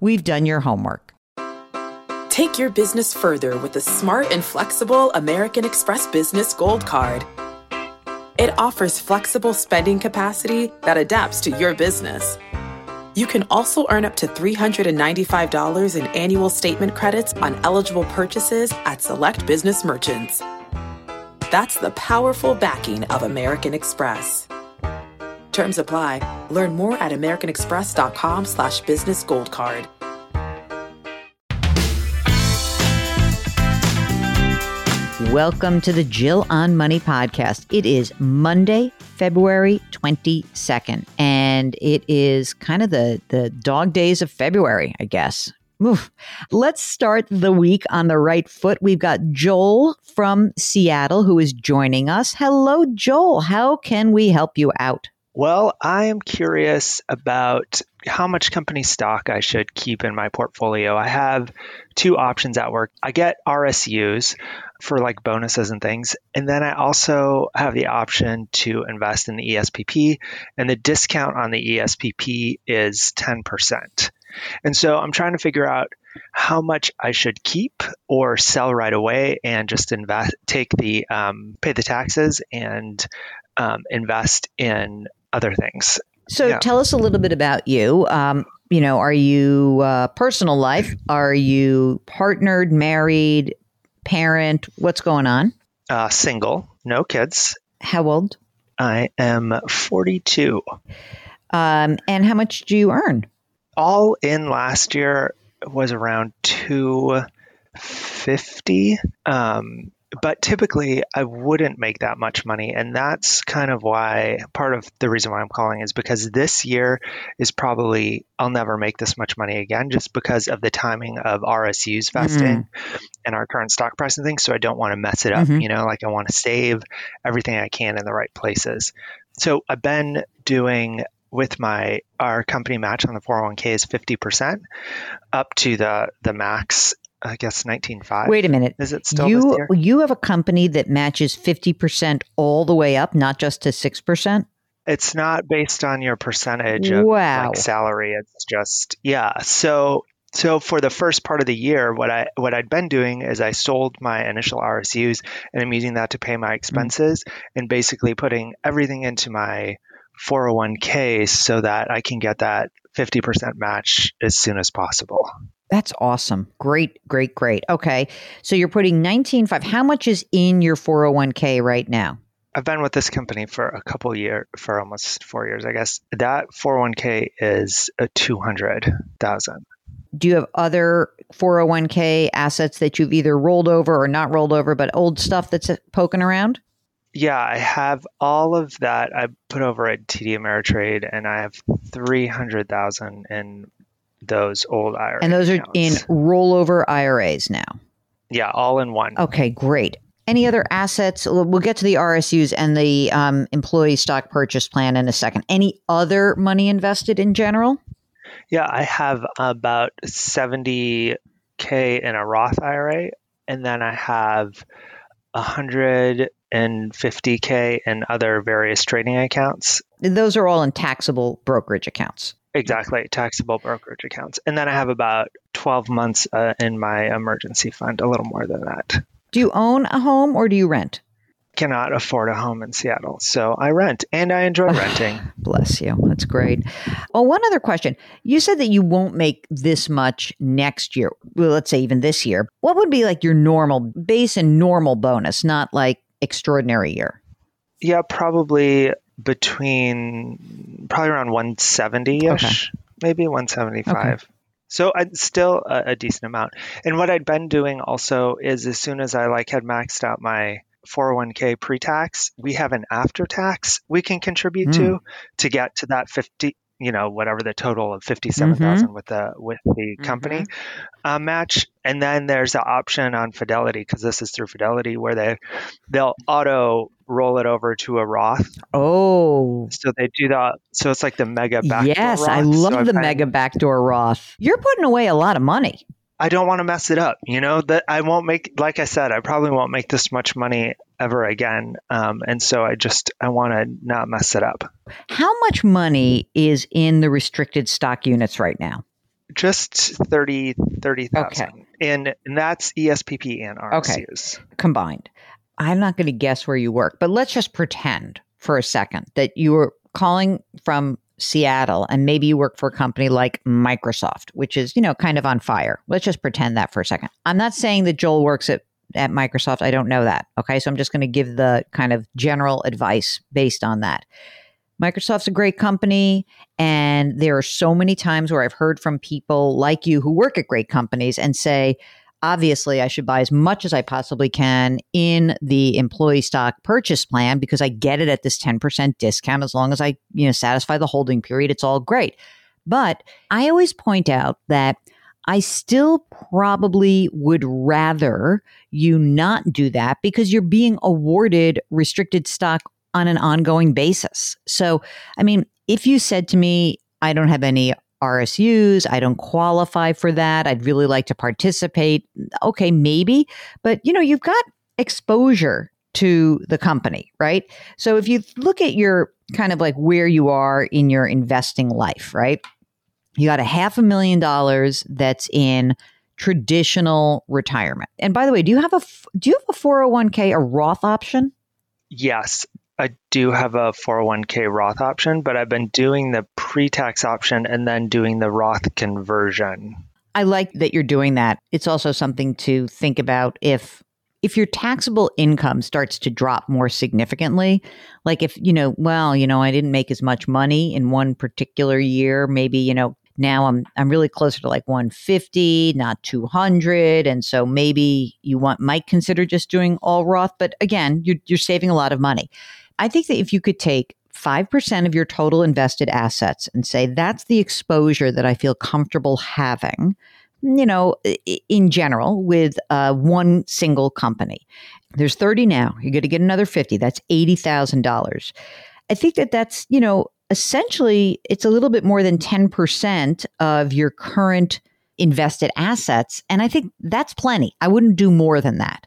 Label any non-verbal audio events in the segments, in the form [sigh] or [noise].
We've done your homework. Take your business further with the smart and flexible American Express Business Gold Card. It offers flexible spending capacity that adapts to your business. You can also earn up to $395 in annual statement credits on eligible purchases at select business merchants. That's the powerful backing of American Express. Terms apply. Learn more at americanexpress.com slash business gold card. Welcome to the Jill on Money podcast. It is Monday, February 22nd, and it is kind of the, the dog days of February, I guess. Oof. Let's start the week on the right foot. We've got Joel from Seattle who is joining us. Hello, Joel. How can we help you out? Well, I am curious about how much company stock I should keep in my portfolio. I have two options at work. I get RSUs for like bonuses and things, and then I also have the option to invest in the ESPP, and the discount on the ESPP is 10%. And so I'm trying to figure out how much I should keep or sell right away and just invest, take the um, pay the taxes and um, invest in other things. So yeah. tell us a little bit about you. Um, you know, are you uh, personal life? Are you partnered, married, parent? What's going on? Uh, single, no kids. How old? I am 42. Um, and how much do you earn? All in last year was around 250. Um, but typically I wouldn't make that much money. And that's kind of why part of the reason why I'm calling is because this year is probably, I'll never make this much money again just because of the timing of RSUs vesting mm-hmm. and our current stock price and things. So I don't want to mess it up. Mm-hmm. You know, like I want to save everything I can in the right places. So I've been doing with my our company match on the 401k is 50% up to the the max I guess 19.5. Wait a minute. Is it still you? You have a company that matches 50% all the way up, not just to 6%? It's not based on your percentage of wow. like salary. It's just yeah. So so for the first part of the year, what I what I'd been doing is I sold my initial RSUs and I'm using that to pay my expenses mm-hmm. and basically putting everything into my 401k so that I can get that 50% match as soon as possible. That's awesome. Great, great, great. Okay. So you're putting 19.5. How much is in your 401k right now? I've been with this company for a couple year for almost four years, I guess. That 401k is a 200,000. Do you have other 401k assets that you've either rolled over or not rolled over, but old stuff that's poking around? Yeah, I have all of that. I put over at TD Ameritrade, and I have three hundred thousand in those old IRA. And those accounts. are in rollover IRAs now. Yeah, all in one. Okay, great. Any other assets? We'll get to the RSUs and the um, employee stock purchase plan in a second. Any other money invested in general? Yeah, I have about 70K in a Roth IRA, and then I have 150K in other various trading accounts. Those are all in taxable brokerage accounts. Exactly, taxable brokerage accounts. And then I have about 12 months uh, in my emergency fund, a little more than that. Do you own a home or do you rent? cannot afford a home in Seattle. So I rent and I enjoy renting. Bless you. That's great. Oh, one other question. You said that you won't make this much next year. Well, let's say even this year. What would be like your normal base and normal bonus, not like extraordinary year? Yeah, probably between probably around 170 ish, okay. maybe 175. Okay. So I still a, a, decent amount. And what I'd been doing also is as soon as I like had maxed out my 401k pre-tax, we have an after tax we can contribute mm. to hmm. to get to that 50 you know whatever the total of 57,000 mm-hmm. with the with the company mm-hmm. uh, match and then there's the option on Fidelity because this is through Fidelity where they they'll auto roll it over to a Roth. Oh. So they do that. So it's like the mega backdoor Yes, Roth. I love so the mega backdoor Roth. You're putting away a lot of money. I don't want to mess it up. You know that I won't make, like I said, I probably won't make this much money ever again. Um, and so I just I want to not mess it up. How much money is in the restricted stock units right now? Just 30 30,000. Okay. And, and that's ESPP and RSUs. Okay. Combined. I'm not going to guess where you work, but let's just pretend for a second that you were calling from Seattle and maybe you work for a company like Microsoft, which is, you know, kind of on fire. Let's just pretend that for a second. I'm not saying that Joel works at at Microsoft. I don't know that. Okay. So I'm just going to give the kind of general advice based on that. Microsoft's a great company. And there are so many times where I've heard from people like you who work at great companies and say, obviously I should buy as much as I possibly can in the employee stock purchase plan because I get it at this 10% discount as long as I, you know, satisfy the holding period, it's all great. But I always point out that I still probably would rather you not do that because you're being awarded restricted stock on an ongoing basis. So, I mean, if you said to me, I don't have any RSUs. I don't qualify for that. I'd really like to participate. Okay, maybe. But you know, you've got exposure to the company, right? So if you look at your kind of like where you are in your investing life, right? You got a half a million dollars that's in traditional retirement. And by the way, do you have a do you have a 401k a Roth option? Yes, I do have a 401k Roth option, but I've been doing the pre tax option and then doing the Roth conversion. I like that you're doing that. It's also something to think about if if your taxable income starts to drop more significantly, like if, you know, well, you know, I didn't make as much money in one particular year, maybe, you know, now I'm I'm really closer to like 150, not 200, and so maybe you want might consider just doing all Roth, but again, you're you're saving a lot of money. I think that if you could take 5% of your total invested assets and say that's the exposure that I feel comfortable having, you know, in general with uh, one single company. There's 30 now. You're going to get another 50. That's $80,000. I think that that's, you know, essentially it's a little bit more than 10% of your current invested assets. And I think that's plenty. I wouldn't do more than that.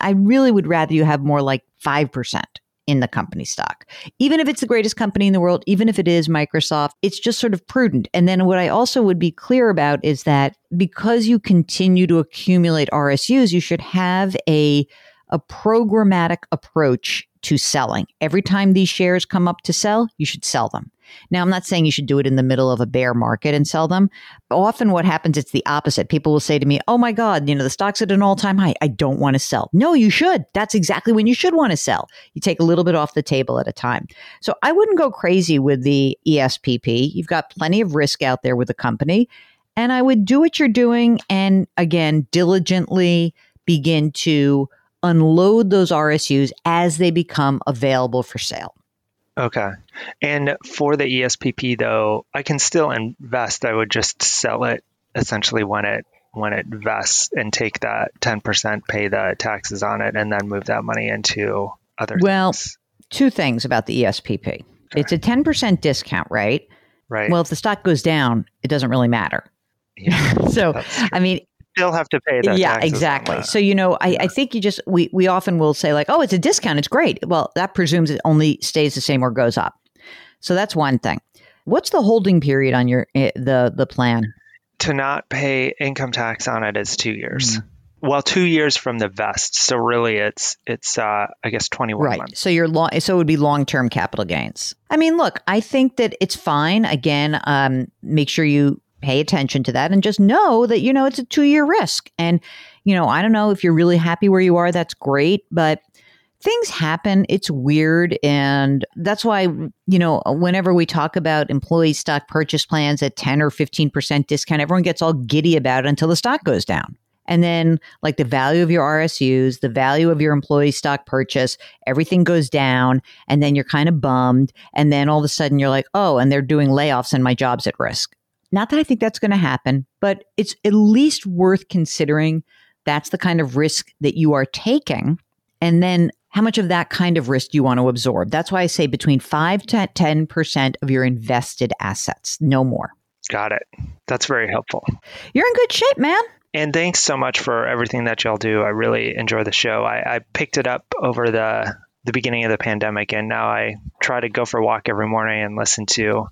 I really would rather you have more like 5% in the company stock. Even if it's the greatest company in the world, even if it is Microsoft, it's just sort of prudent. And then what I also would be clear about is that because you continue to accumulate RSUs, you should have a a programmatic approach to selling. Every time these shares come up to sell, you should sell them. Now, I'm not saying you should do it in the middle of a bear market and sell them. Often what happens, it's the opposite. People will say to me, Oh my God, you know, the stock's at an all time high. I don't want to sell. No, you should. That's exactly when you should want to sell. You take a little bit off the table at a time. So I wouldn't go crazy with the ESPP. You've got plenty of risk out there with the company. And I would do what you're doing and again, diligently begin to unload those RSUs as they become available for sale. Okay. And for the ESPP though, I can still invest. I would just sell it essentially when it when it vests and take that 10%, pay the taxes on it and then move that money into other Well, things. two things about the ESPP. Okay. It's a 10% discount, right? Right. Well, if the stock goes down, it doesn't really matter. Yeah, [laughs] so, I mean, still have to pay that. Yeah, exactly. So you know, I. I think you just we we often will say like, oh, it's a discount, it's great. Well, that presumes it only stays the same or goes up. So that's one thing. What's the holding period on your eh, the the plan? To not pay income tax on it is two years. Mm. well, two years from the vest. So really, it's it's uh, I guess twenty one right. months. So you're long. So it would be long term capital gains. I mean, look, I think that it's fine. Again, um, make sure you pay attention to that and just know that you know it's a two year risk. And you know, I don't know if you're really happy where you are. That's great, but things happen. It's weird. And that's why, you know, whenever we talk about employee stock purchase plans at 10 or 15% discount, everyone gets all giddy about it until the stock goes down. And then, like the value of your RSUs, the value of your employee stock purchase, everything goes down. And then you're kind of bummed. And then all of a sudden you're like, oh, and they're doing layoffs and my job's at risk. Not that I think that's going to happen, but it's at least worth considering that's the kind of risk that you are taking. And then how much of that kind of risk do you want to absorb? That's why I say between 5 to 10% of your invested assets, no more. Got it. That's very helpful. You're in good shape, man. And thanks so much for everything that y'all do. I really enjoy the show. I, I picked it up over the the beginning of the pandemic, and now I try to go for a walk every morning and listen to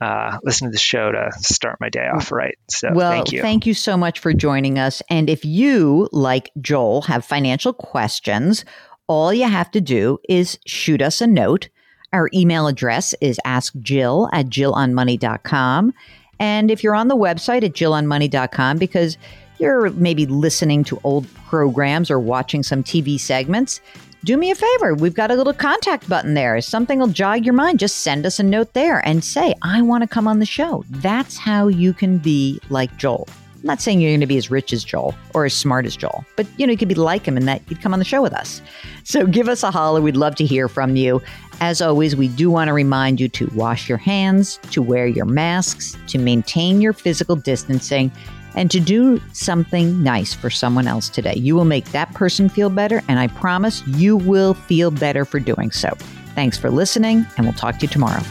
uh, listen to the show to start my day off right. So well, thank you. Thank you so much for joining us. And if you, like Joel, have financial questions, all you have to do is shoot us a note. Our email address is askjill at jillonmoney.com. And if you're on the website at jillonmoney.com, because you're maybe listening to old programs or watching some TV segments, do me a favor. We've got a little contact button there. If something will jog your mind, just send us a note there and say, I want to come on the show. That's how you can be like Joel. I'm not saying you're going to be as rich as Joel or as smart as Joel, but you know, you could be like him in that you'd come on the show with us. So give us a holler. We'd love to hear from you. As always, we do want to remind you to wash your hands, to wear your masks, to maintain your physical distancing, and to do something nice for someone else today. You will make that person feel better, and I promise you will feel better for doing so. Thanks for listening, and we'll talk to you tomorrow.